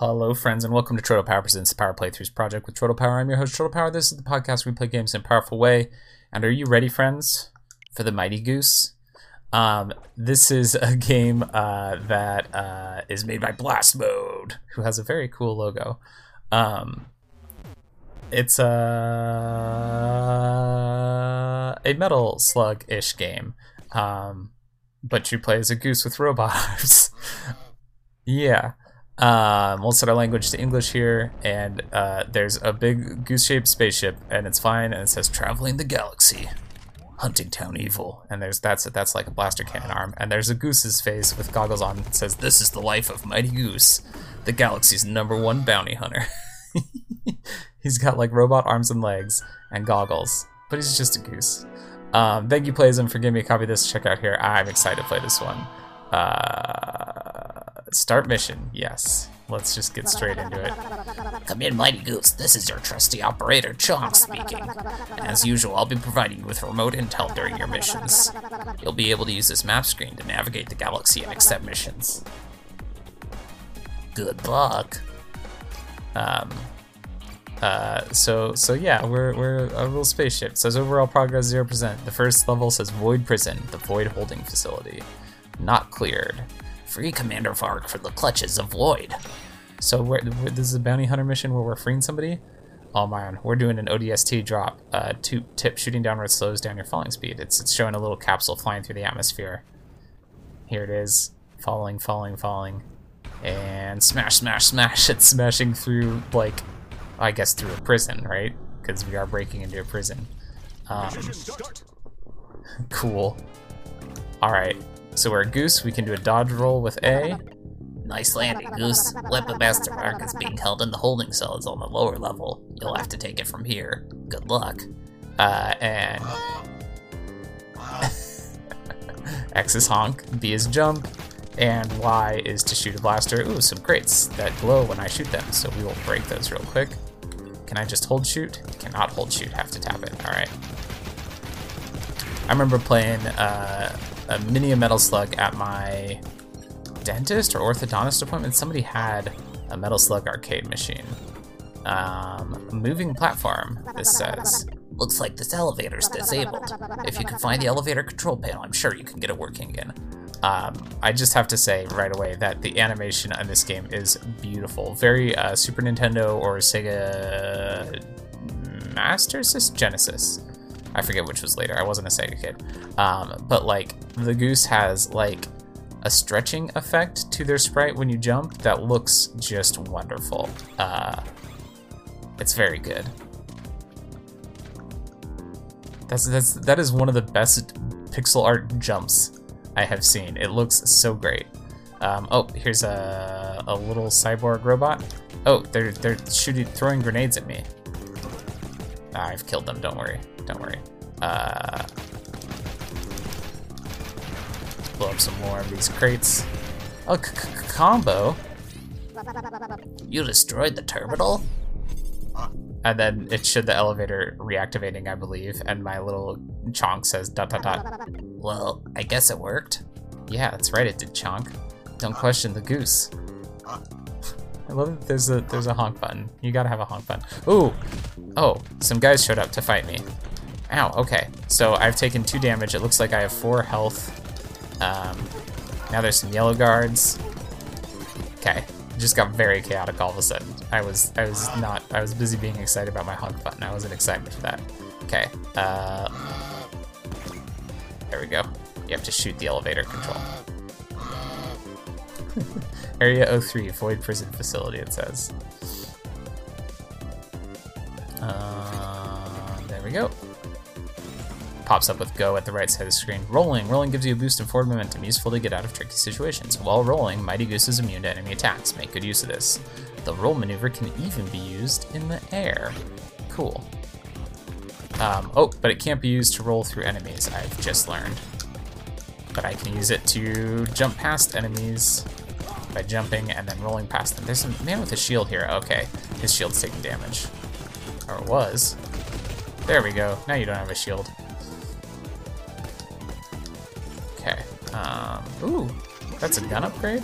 Hello, friends, and welcome to Troto Power Presents Power Playthroughs Project with Troto Power. I'm your host, Troto Power. This is the podcast where we play games in a powerful way. And are you ready, friends, for the Mighty Goose? Um, this is a game uh, that uh, is made by Blastmode, who has a very cool logo. Um, it's a, a metal slug-ish game, um, but you play as a goose with robot arms. yeah. Um, we'll set our language to English here, and uh, there's a big goose-shaped spaceship, and it's fine, and it says "Traveling the Galaxy, Hunting Town Evil," and there's that's that's like a blaster cannon arm, and there's a goose's face with goggles on. It says, "This is the life of Mighty Goose, the galaxy's number one bounty hunter." he's got like robot arms and legs and goggles, but he's just a goose. Um, thank you, Playism, for giving me a copy of this. Check out here. I'm excited to play this one. Uh, start mission. Yes. Let's just get straight into it. Come in, Mighty Goose. This is your trusty operator, Chong speaking. And as usual, I'll be providing you with remote intel during your missions. You'll be able to use this map screen to navigate the galaxy and accept missions. Good luck. Um, uh, so so yeah, we're we're a little spaceship. It says overall progress zero percent. The first level says Void Prison, the Void holding facility, not cleared. Free Commander Vark for the clutches of Void. So we're, we're- this is a bounty hunter mission where we're freeing somebody. Oh man, we're doing an ODST drop. Uh, two tip shooting downward slows down your falling speed. It's it's showing a little capsule flying through the atmosphere. Here it is, falling, falling, falling, and smash, smash, smash. It's smashing through like, I guess through a prison, right? Because we are breaking into a prison. Um, cool. All right, so we're a goose. We can do a dodge roll with A. Nice landing, Goose. Weapon Master Vark is being held in the holding cell is on the lower level. You'll have to take it from here. Good luck. Uh, and X is honk, B is jump, and Y is to shoot a blaster. Ooh, some crates that glow when I shoot them, so we will break those real quick. Can I just hold shoot? Cannot hold shoot, have to tap it. Alright. I remember playing uh, a mini Metal Slug at my dentist or orthodontist appointment. Somebody had a Metal Slug arcade machine. Um, moving platform, this says. Looks like this elevator's disabled. If you can find the elevator control panel, I'm sure you can get it working again. Um, I just have to say right away that the animation on this game is beautiful. Very uh, Super Nintendo or Sega Master System Genesis. I forget which was later. I wasn't a Sega kid. Um, but like the goose has like a stretching effect to their sprite when you jump that looks just wonderful. Uh, it's very good. That's that's that is one of the best pixel art jumps I have seen. It looks so great. Um, oh, here's a, a little cyborg robot. Oh, they're they're shooting throwing grenades at me. Ah, I've killed them. Don't worry. Don't worry. Uh, blow up some more of these crates. Oh, combo. You destroyed the terminal? And then it showed the elevator reactivating, I believe, and my little chonk says dot dot dot. Well, I guess it worked. Yeah, that's right, it did chonk. Don't question the goose. I love that there's a there's a honk button. You gotta have a honk button. Ooh! Oh, some guys showed up to fight me. Ow, okay. So I've taken two damage. It looks like I have four health. Um, now there's some yellow guards. Okay. Just got very chaotic all of a sudden. I was I was not I was busy being excited about my honk button. I wasn't excited for that. Okay. Uh there we go. You have to shoot the elevator control. Area 03, Void Prison Facility, it says. Uh, there we go. Pops up with go at the right side of the screen. Rolling. Rolling gives you a boost in forward momentum, useful to get out of tricky situations. While rolling, Mighty Goose is immune to enemy attacks. Make good use of this. The roll maneuver can even be used in the air. Cool. Um, oh, but it can't be used to roll through enemies, I've just learned. But I can use it to jump past enemies by jumping and then rolling past them. There's a man with a shield here. Okay, his shield's taking damage. Or was. There we go. Now you don't have a shield. Okay. Um, ooh, that's a gun upgrade?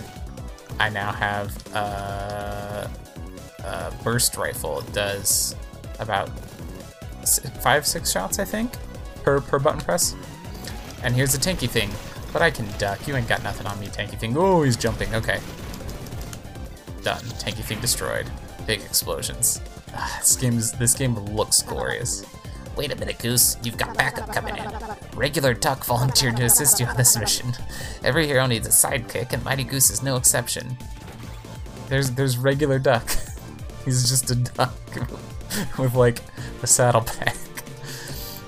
I now have uh, a burst rifle. It does about five, six shots, I think, per, per button press. And here's the tanky thing, but I can duck. You ain't got nothing on me, tanky thing. Oh, he's jumping. Okay. Done. Tanky thing destroyed. Big explosions. Ah, this game's this game looks glorious. Wait a minute, Goose. You've got backup coming in. Regular Duck volunteered to assist you on this mission. Every hero needs a sidekick, and Mighty Goose is no exception. There's there's regular Duck. He's just a duck with like a saddleback.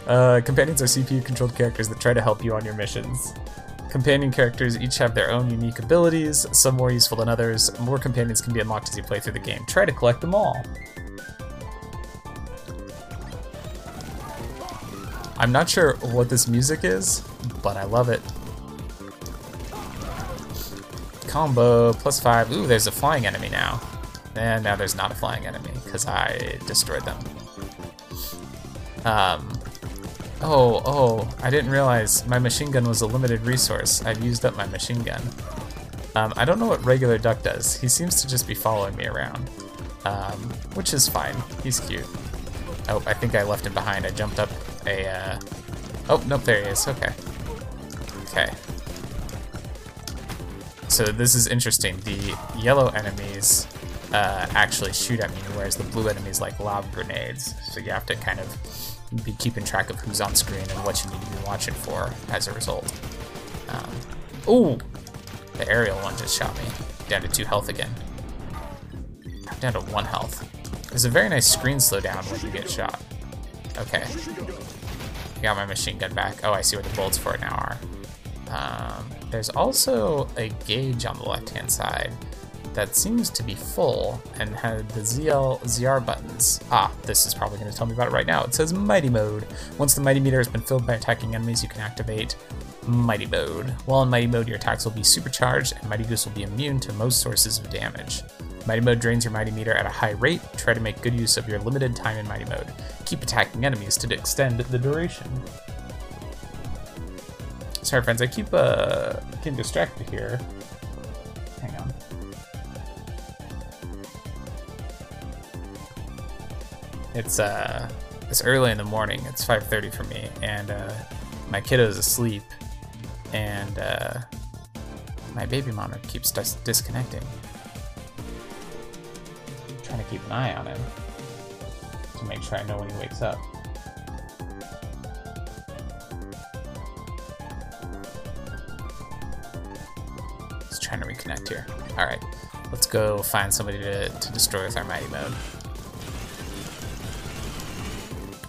Uh, companions are CPU-controlled characters that try to help you on your missions. Companion characters each have their own unique abilities, some more useful than others. More companions can be unlocked as you play through the game. Try to collect them all. I'm not sure what this music is, but I love it. Combo, plus five. Ooh, there's a flying enemy now. And now there's not a flying enemy, because I destroyed them. Um, oh, oh, I didn't realize my machine gun was a limited resource. I've used up my machine gun. Um, I don't know what regular Duck does. He seems to just be following me around, um, which is fine. He's cute. Oh, I think I left him behind. I jumped up a, uh... Oh, nope, there he is. Okay. Okay. So this is interesting. The yellow enemies uh, actually shoot at me, whereas the blue enemies like lob grenades. So you have to kind of be keeping track of who's on screen and what you need to be watching for as a result. Um, ooh! The aerial one just shot me. Down to two health again. Down to one health. There's a very nice screen slowdown when you get shot. Okay. Got my machine gun back. Oh, I see where the bullets for it now are. Um, there's also a gauge on the left-hand side that seems to be full and had the ZL ZR buttons. Ah, this is probably going to tell me about it right now. It says Mighty Mode. Once the Mighty meter has been filled by attacking enemies, you can activate Mighty Mode. While in Mighty Mode, your attacks will be supercharged, and Mighty Goose will be immune to most sources of damage. Mighty Mode drains your Mighty meter at a high rate. Try to make good use of your limited time in Mighty Mode. Keep attacking enemies to extend the duration. Sorry, friends, I keep uh, getting distracted here. Hang on. It's uh, it's early in the morning. It's 5:30 for me, and uh, my kiddo's asleep, and uh, my baby monitor keeps dis disconnecting. I'm trying to keep an eye on him to make sure I know when he wakes up. Just trying to reconnect here. Alright, let's go find somebody to, to destroy with our Mighty Mode.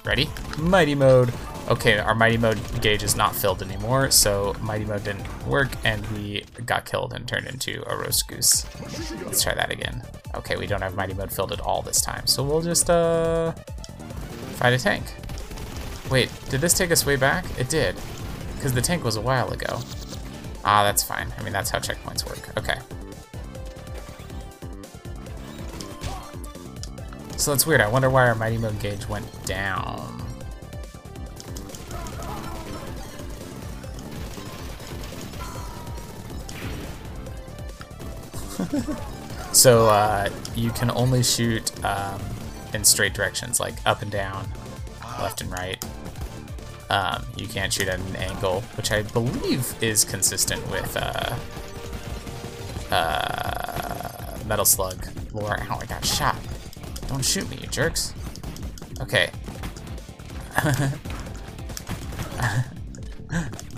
Ready? Mighty Mode! Okay, our Mighty Mode gauge is not filled anymore, so Mighty Mode didn't work, and we got killed and turned into a roast goose. Let's try that again. Okay, we don't have Mighty Mode filled at all this time, so we'll just, uh, fight a tank. Wait, did this take us way back? It did, because the tank was a while ago. Ah, that's fine. I mean, that's how checkpoints work. Okay. So that's weird. I wonder why our Mighty Mode gauge went down. so uh, you can only shoot um, in straight directions, like up and down, left and right. Um, you can't shoot at an angle, which I believe is consistent with uh, uh, Metal Slug lore. Ow, I got shot. Don't shoot me, you jerks. Okay.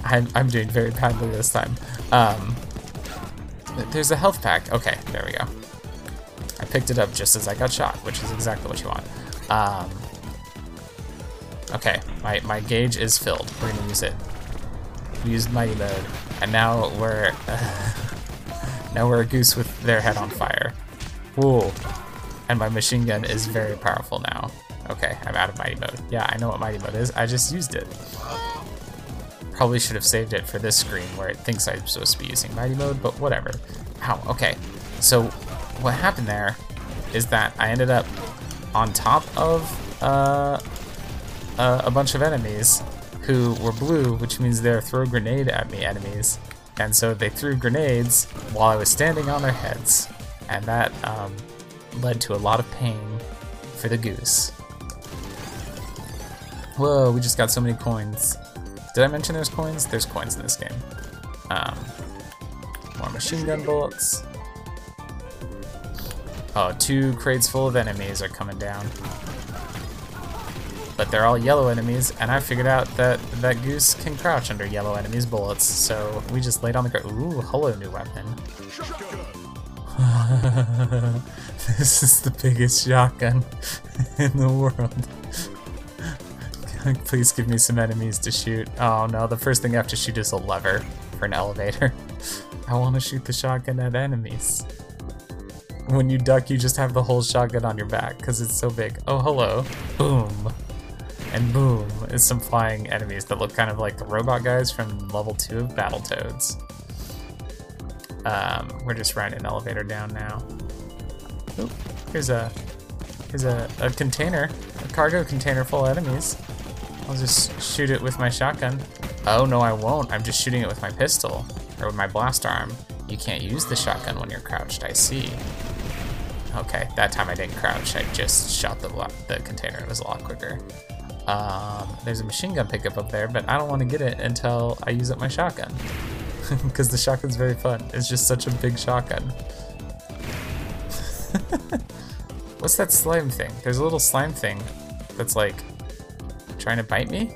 I'm, I'm doing very badly this time. Um, there's a health pack. Okay, there we go. I picked it up just as I got shot, which is exactly what you want. Um, okay, my, my gauge is filled. We're gonna use it. We used Mighty Mode, and now we're uh, now we're a goose with their head on fire. Whoa! And my machine gun is very powerful now. Okay, I'm out of Mighty Mode. Yeah, I know what Mighty Mode is. I just used it. Probably should have saved it for this screen where it thinks I'm supposed to be using Mighty Mode, but whatever. Ow, okay. So what happened there is that I ended up on top of uh, uh, a bunch of enemies who were blue, which means they're throw grenade at me enemies. And so they threw grenades while I was standing on their heads. And that um, led to a lot of pain for the goose. Whoa, we just got so many coins. Did I mention there's coins? There's coins in this game. Um, more machine gun bullets. Oh, two crates full of enemies are coming down. But they're all yellow enemies, and I figured out that that goose can crouch under yellow enemies' bullets, so we just laid on the ground. Ooh, hello, new weapon. this is the biggest shotgun in the world. Please give me some enemies to shoot. Oh no, the first thing I have to shoot is a lever for an elevator. I want to shoot the shotgun at enemies. When you duck, you just have the whole shotgun on your back because it's so big. Oh, hello. Boom. And boom is some flying enemies that look kind of like the robot guys from level 2 of Battletoads. Um, we're just riding an elevator down now. Oop, here's a here's a, a container, a cargo container full of enemies. I'll just shoot it with my shotgun. Oh no, I won't. I'm just shooting it with my pistol or with my blast arm. You can't use the shotgun when you're crouched. I see. Okay, that time I didn't crouch. I just shot the the container. It was a lot quicker. Um, there's a machine gun pickup up there, but I don't want to get it until I use up my shotgun. Because the shotgun's very fun. It's just such a big shotgun. What's that slime thing? There's a little slime thing that's like trying to bite me?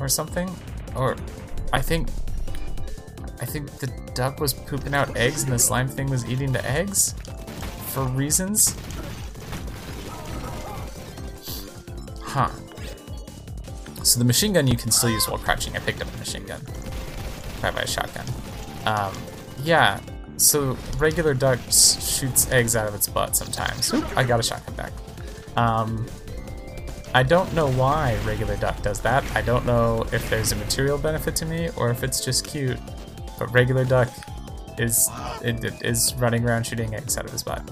Or something? Or I think I think the duck was pooping out eggs and the slime thing was eating the eggs for reasons. Huh. So the machine gun you can still use while crouching. I picked up the machine gun. Right by a shotgun. Um, yeah, so regular duck shoots eggs out of its butt sometimes. Oop, I got a shotgun back. Um, I don't know why regular duck does that. I don't know if there's a material benefit to me or if it's just cute. But regular duck is it, it is running around shooting eggs out of his butt.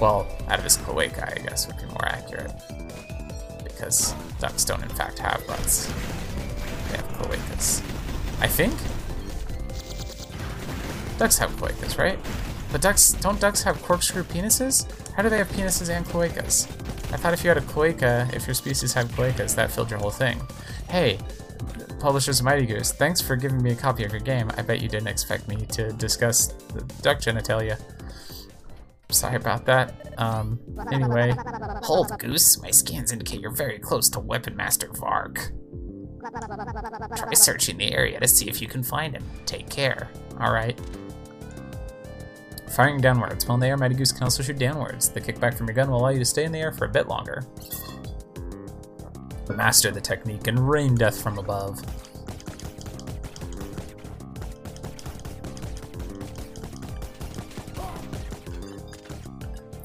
Well, out of his cloaca, I guess would be more accurate. Because ducks don't in fact have butts. They have cloacas. I think? Ducks have cloacas, right? But ducks, don't ducks have corkscrew penises? How do they have penises and cloacas? I thought if you had a cloaca, if your species had cloacas, that filled your whole thing. Hey, publishers Mighty Goose, thanks for giving me a copy of your game. I bet you didn't expect me to discuss the duck genitalia. Sorry about that. Um, anyway. Hold, Goose. My scans indicate you're very close to Weapon Master Vark. Try searching the area to see if you can find him. Take care. Alright. Firing downwards. While in the air, Mighty Goose can also shoot downwards. The kickback from your gun will allow you to stay in the air for a bit longer. Master the technique and rain death from above.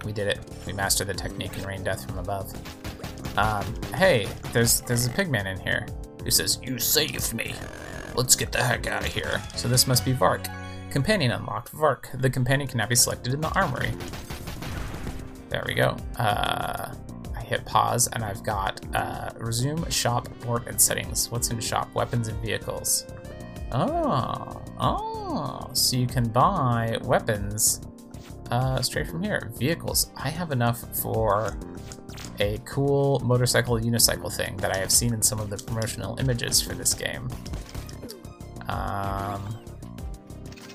We did it. We mastered the technique and rain death from above. Um, hey, there's there's a pigman in here. He says, You saved me. Let's get the heck out of here. So this must be Vark. Companion unlocked. Vark. The companion can now be selected in the armory. There we go. Uh, I hit pause and I've got uh, resume shop port and settings. What's in shop? Weapons and vehicles. Oh, oh, so you can buy weapons uh, straight from here. Vehicles. I have enough for a cool motorcycle unicycle thing that I have seen in some of the promotional images for this game. Um,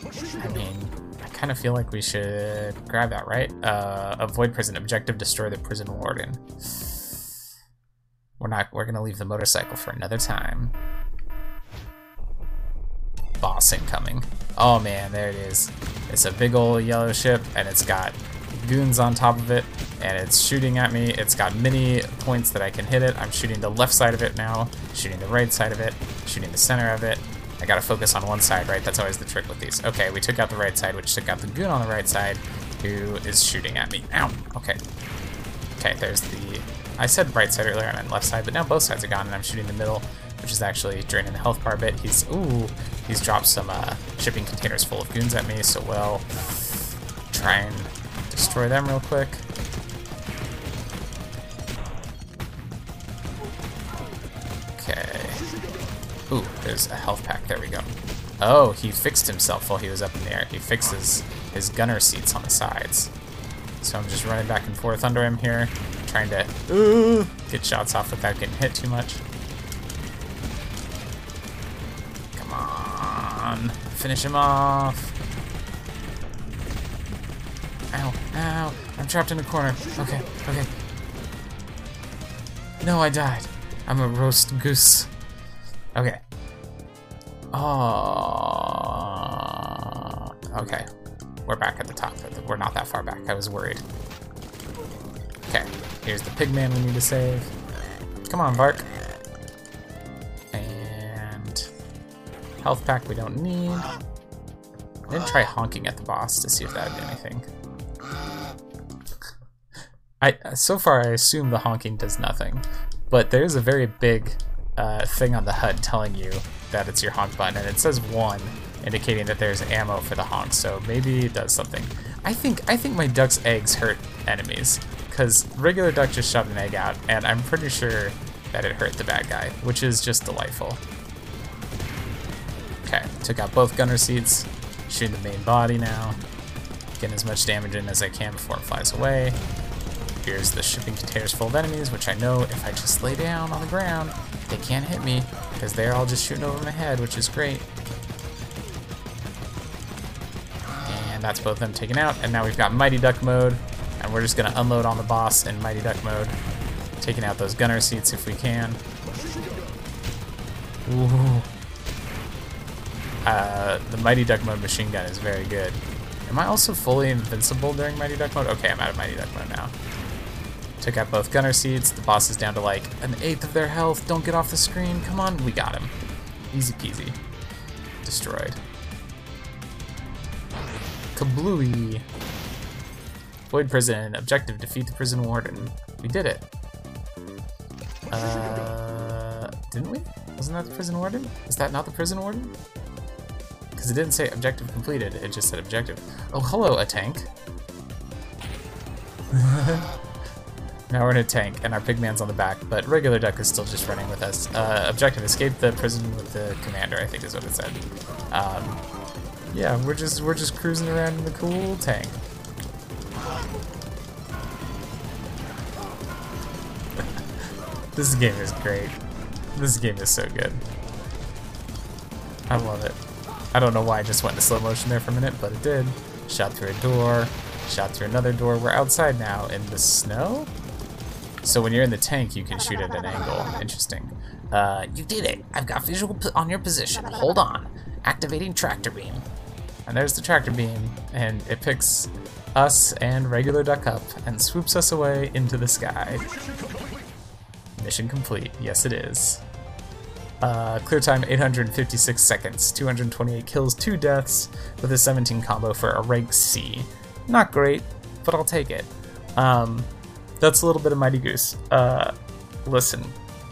I mean, I kind of feel like we should grab that, right? Uh, avoid prison. Objective: destroy the prison warden. We're not. We're gonna leave the motorcycle for another time. Boss incoming. Oh man, there it is. It's a big old yellow ship, and it's got goons on top of it, and it's shooting at me. It's got many points that I can hit it. I'm shooting the left side of it now, shooting the right side of it, shooting the center of it. I gotta focus on one side, right? That's always the trick with these. Okay, we took out the right side, which took out the goon on the right side, who is shooting at me. Ow! Okay. Okay, there's the... I said right side earlier and then left side, but now both sides are gone, and I'm shooting the middle, which is actually draining the health bar a bit. He's... Ooh! He's dropped some uh, shipping containers full of goons at me, so well... Try and destroy them real quick. There's a health pack. There we go. Oh, he fixed himself while he was up in the air. He fixes his gunner seats on the sides. So I'm just running back and forth under him here, trying to get shots off without getting hit too much. Come on. Finish him off. Ow, ow. I'm trapped in a corner. Okay, okay. No, I died. I'm a roast goose. Okay. Oh. Okay. We're back at the top. We're not that far back. I was worried. Okay. Here's the pigman we need to save. Come on, Vark. And health pack we don't need. I didn't try honking at the boss to see if that would do anything. I so far I assume the honking does nothing, but there's a very big uh, thing on the HUD telling you that it's your honk button, and it says one, indicating that there's ammo for the honk. So maybe it does something. I think I think my duck's eggs hurt enemies because regular duck just shot an egg out, and I'm pretty sure that it hurt the bad guy, which is just delightful. Okay, took out both gunner seats, shooting the main body now, getting as much damage in as I can before it flies away. Here's the shipping containers full of enemies, which I know if I just lay down on the ground, they can't hit me, because they're all just shooting over my head, which is great. And that's both of them taken out, and now we've got Mighty Duck mode, and we're just going to unload on the boss in Mighty Duck mode, taking out those gunner seats if we can. Ooh. Uh, the Mighty Duck mode machine gun is very good. Am I also fully invincible during Mighty Duck mode? Okay, I'm out of Mighty Duck mode now. Took out both gunner seats. The boss is down to like an eighth of their health. Don't get off the screen. Come on, we got him. Easy peasy. Destroyed. Kablooey. Void prison. Objective, defeat the prison warden. We did it. Uh, didn't we? Wasn't that the prison warden? Is that not the prison warden? Because it didn't say objective completed, it just said objective. Oh, hello, a tank. now we're in a tank, and our pigman's on the back, but regular duck is still just running with us. Uh, objective, escape the prison with the commander, I think is what it said. Um, yeah, we're just we're just cruising around in the cool tank. this game is great. This game is so good. I love it. I don't know why I just went into slow motion there for a minute, but it did. Shot through a door, shot through another door. We're outside now in the snow? So when you're in the tank, you can shoot at an angle. Interesting. Uh, you did it. I've got visual on your position. Hold on. Activating tractor beam. And there's the tractor beam, and it picks us and regular duck up and swoops us away into the sky. Mission complete. Yes, it is. Uh, clear time 856 seconds, 228 kills, 2 deaths, with a 17 combo for a rank C. Not great, but I'll take it. Um, that's a little bit of Mighty Goose. Uh, listen,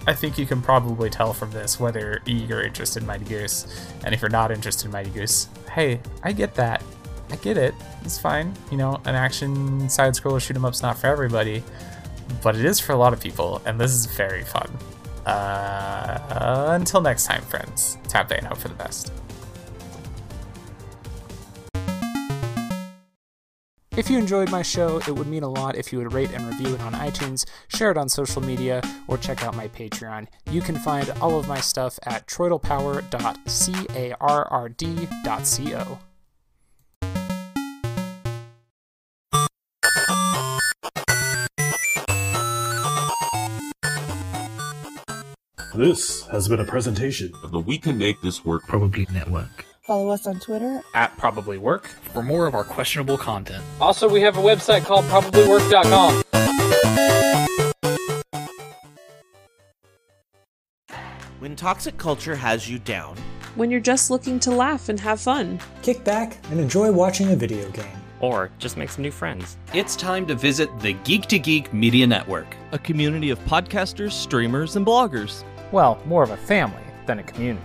I think you can probably tell from this whether you're interested in Mighty Goose, and if you're not interested in Mighty Goose, hey, I get that. I get it. It's fine. You know, an action side scroller shoot 'em up's not for everybody, but it is for a lot of people, and this is very fun. Uh, until next time, friends. Tap A and hope for the best. If you enjoyed my show, it would mean a lot if you would rate and review it on iTunes, share it on social media, or check out my Patreon. You can find all of my stuff at troidalpower.carrd.co. This has been a presentation of the We Can Make This Work Probably Network. Follow us on Twitter at Probably Work for more of our questionable content. Also, we have a website called probablywork.com. When toxic culture has you down, when you're just looking to laugh and have fun, kick back and enjoy watching a video game, or just make some new friends. It's time to visit the Geek to Geek Media Network, a community of podcasters, streamers, and bloggers. Well, more of a family than a community.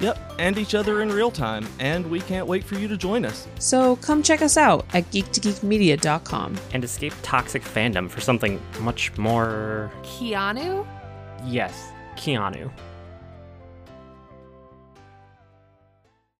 Yep, and each other in real time, and we can't wait for you to join us. So come check us out at geek2geekmedia.com. And escape toxic fandom for something much more. Keanu? Yes, Keanu.